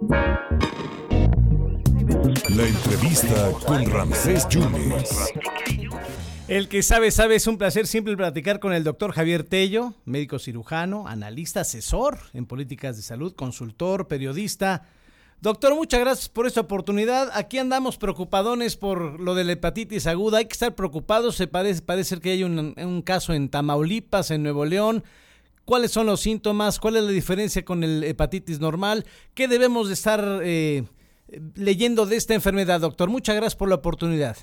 La entrevista con Ramsés Yunes. El que sabe, sabe, es un placer siempre platicar con el doctor Javier Tello, médico cirujano, analista, asesor en políticas de salud, consultor, periodista. Doctor, muchas gracias por esta oportunidad. Aquí andamos preocupadones por lo de la hepatitis aguda. Hay que estar preocupados. Se parece, parece que hay un, un caso en Tamaulipas, en Nuevo León. ¿Cuáles son los síntomas? ¿Cuál es la diferencia con el hepatitis normal? ¿Qué debemos de estar eh, leyendo de esta enfermedad, doctor? Muchas gracias por la oportunidad.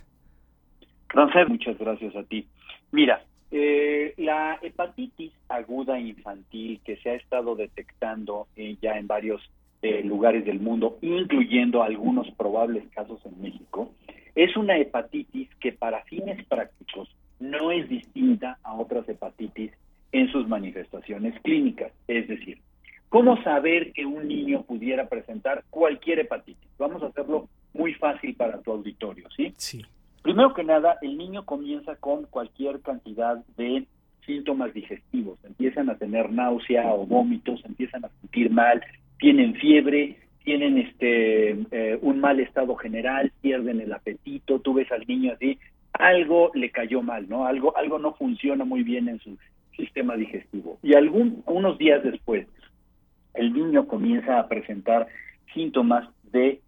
Rafael, muchas gracias a ti. Mira, eh, la hepatitis aguda infantil que se ha estado detectando eh, ya en varios eh, lugares del mundo, incluyendo algunos probables casos en México, es una hepatitis que para fines prácticos no es distinta a otras hepatitis en sus manifestaciones clínicas. Es decir, ¿cómo saber que un niño pudiera presentar cualquier hepatitis? Vamos a hacerlo muy fácil para tu auditorio, ¿sí? Sí. Primero que nada, el niño comienza con cualquier cantidad de síntomas digestivos. Empiezan a tener náusea o vómitos, empiezan a sentir mal, tienen fiebre, tienen este eh, un mal estado general, pierden el apetito, tú ves al niño así, algo le cayó mal, ¿no? Algo algo no funciona muy bien en su sistema digestivo. Y algún unos días después, el niño comienza a presentar síntomas de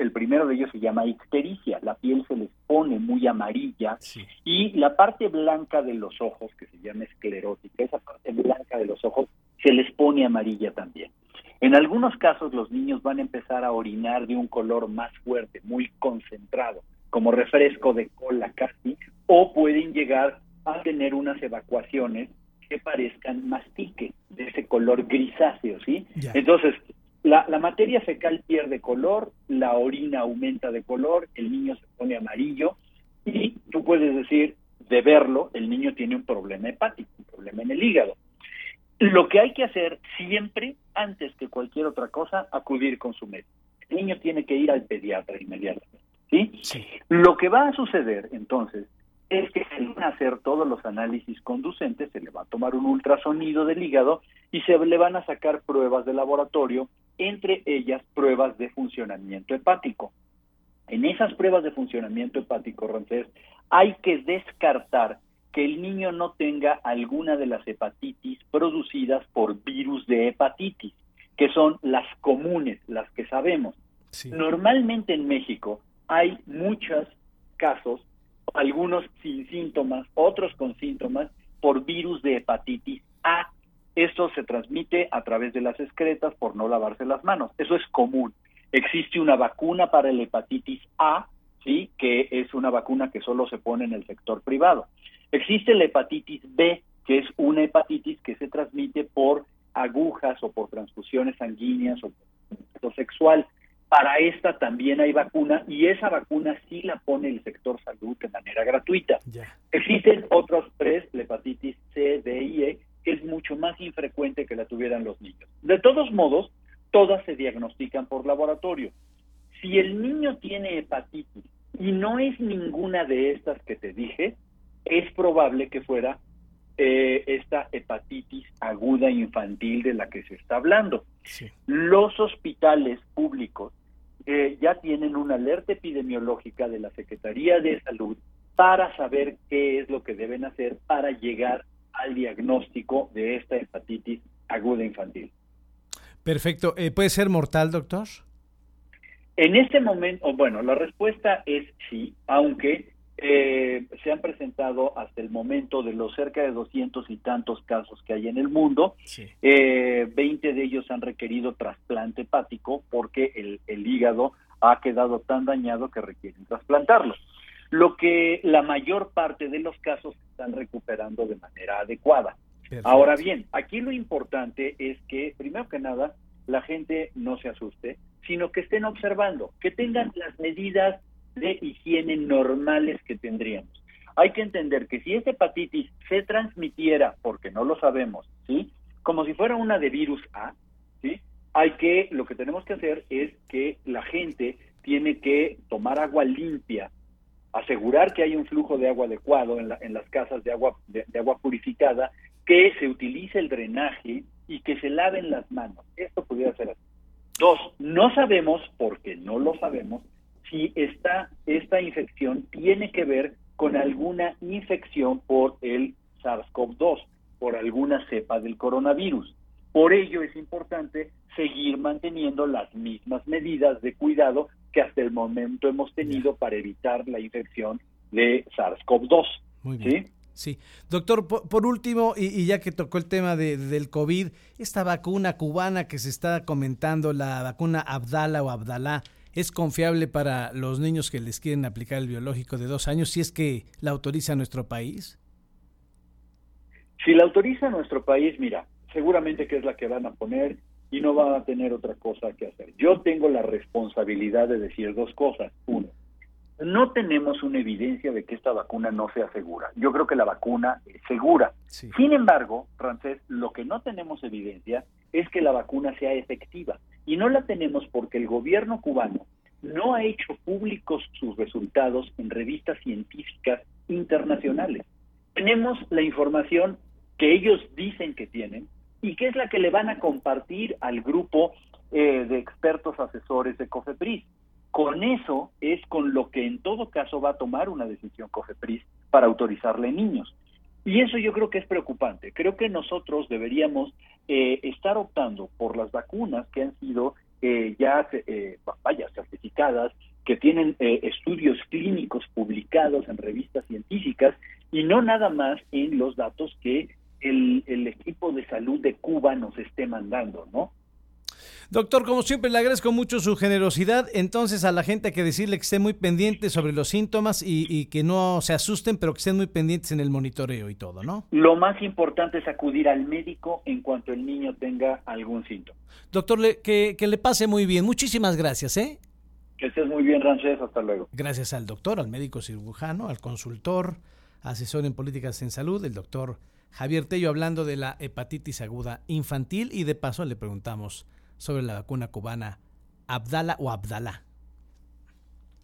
el primero de ellos se llama ictericia, la piel se les pone muy amarilla y la parte blanca de los ojos, que se llama esclerótica, esa parte blanca de los ojos se les pone amarilla también. En algunos casos los niños van a empezar a orinar de un color más fuerte, muy concentrado, como refresco de cola casi, o pueden llegar a tener unas evacuaciones que parezcan mastique, de ese color grisáceo, ¿sí? Entonces, la, la, materia fecal pierde color, la orina aumenta de color, el niño se pone amarillo y tú puedes decir, de verlo, el niño tiene un problema hepático, un problema en el hígado. Lo que hay que hacer siempre, antes que cualquier otra cosa, acudir con su médico. El niño tiene que ir al pediatra inmediatamente. ¿sí? Sí. Lo que va a suceder entonces es que se van a hacer todos los análisis conducentes, se le va a tomar un ultrasonido del hígado y se le van a sacar pruebas de laboratorio, entre ellas pruebas de funcionamiento hepático. En esas pruebas de funcionamiento hepático, Rancés, hay que descartar que el niño no tenga alguna de las hepatitis producidas por virus de hepatitis, que son las comunes, las que sabemos. Sí. Normalmente en México hay muchos casos algunos sin síntomas, otros con síntomas, por virus de hepatitis A. Esto se transmite a través de las excretas por no lavarse las manos. Eso es común. Existe una vacuna para el hepatitis A, sí, que es una vacuna que solo se pone en el sector privado. Existe la hepatitis B, que es una hepatitis que se transmite por agujas o por transfusiones sanguíneas o por sexual. Para esta también hay vacuna y esa vacuna sí la pone el sector salud de manera gratuita. Existen otros tres, la hepatitis C, D y E, que es mucho más infrecuente que la tuvieran los niños. De todos modos, todas se diagnostican por laboratorio. Si el niño tiene hepatitis y no es ninguna de estas que te dije, es probable que fuera eh, esta hepatitis aguda infantil de la que se está hablando. Sí. Los hospitales públicos eh, ya tienen una alerta epidemiológica de la Secretaría de Salud para saber qué es lo que deben hacer para llegar al diagnóstico de esta hepatitis aguda infantil. Perfecto. Eh, ¿Puede ser mortal, doctor? En este momento, bueno, la respuesta es sí, aunque eh, se han presentado hasta el momento de los cerca de doscientos y tantos casos que hay en el mundo, Sí. eh, 20 de ellos han requerido trasplante hepático porque el, el hígado ha quedado tan dañado que requieren trasplantarlo. Lo que la mayor parte de los casos están recuperando de manera adecuada. Perfecto. Ahora bien, aquí lo importante es que, primero que nada, la gente no se asuste, sino que estén observando, que tengan las medidas de higiene normales que tendríamos. Hay que entender que si esta hepatitis se transmitiera, porque no lo sabemos, ¿sí? Como si fuera una de virus A, ¿sí? Hay que, lo que tenemos que hacer es que la gente tiene que tomar agua limpia, asegurar que hay un flujo de agua adecuado en, la- en las casas de agua, de, de agua purificada, que se utilice el drenaje y que se laven las manos. Esto pudiera ser así. Dos, no sabemos, porque no lo sabemos, si esta, esta infección tiene que ver con alguna infección por el SARS-CoV-2, por alguna cepa del coronavirus. Por ello es importante seguir manteniendo las mismas medidas de cuidado que hasta el momento hemos tenido para evitar la infección de SARS-CoV-2. Muy bien. ¿sí? Sí. Doctor, por, último, y, ya que tocó el tema de, del COVID, esta vacuna cubana que se está comentando, la vacuna Abdala o Abdalá, ¿es confiable para los niños que les quieren aplicar el biológico de dos años si es que la autoriza nuestro país? Si la autoriza nuestro país, mira, seguramente que es la que van a poner y no van a tener otra cosa que hacer. Yo tengo la responsabilidad de decir dos cosas. Uno, no tenemos una evidencia de que esta vacuna no sea segura. Yo creo que la vacuna es segura. Sin embargo, Francés, lo que no tenemos evidencia es que la vacuna sea efectiva. Y no la tenemos porque el gobierno cubano no ha hecho públicos sus resultados en revistas científicas internacionales. Tenemos la información que ellos dicen que tienen y que es la que le van a compartir al grupo eh, de expertos asesores de COFEPRIS. Con eso es con lo que en todo caso va a tomar una decisión COFEPRIS para autorizarle niños. Y eso yo creo que es preocupante. Creo que nosotros deberíamos eh, estar optando por las vacunas que han sido eh, ya, eh, vaya, certificadas, que tienen eh, estudios clínicos publicados en revistas científicas y no nada más en los datos que el, el equipo de salud de Cuba nos esté mandando, ¿no? Doctor, como siempre, le agradezco mucho su generosidad. Entonces, a la gente hay que decirle que esté muy pendiente sobre los síntomas y, que no se asusten, pero que estén muy pendientes en el monitoreo y todo, ¿no? Lo más importante es acudir al médico en cuanto el niño tenga algún síntoma. Doctor, que, que le pase muy bien. Muchísimas gracias, ¿eh? Que estés muy bien, Rancés. Hasta luego. Gracias al doctor, al médico cirujano, al consultor, asesor en políticas en salud, el doctor Javier Tello, hablando de la hepatitis aguda infantil y de paso le preguntamos sobre la vacuna cubana Abdala o Abdalá.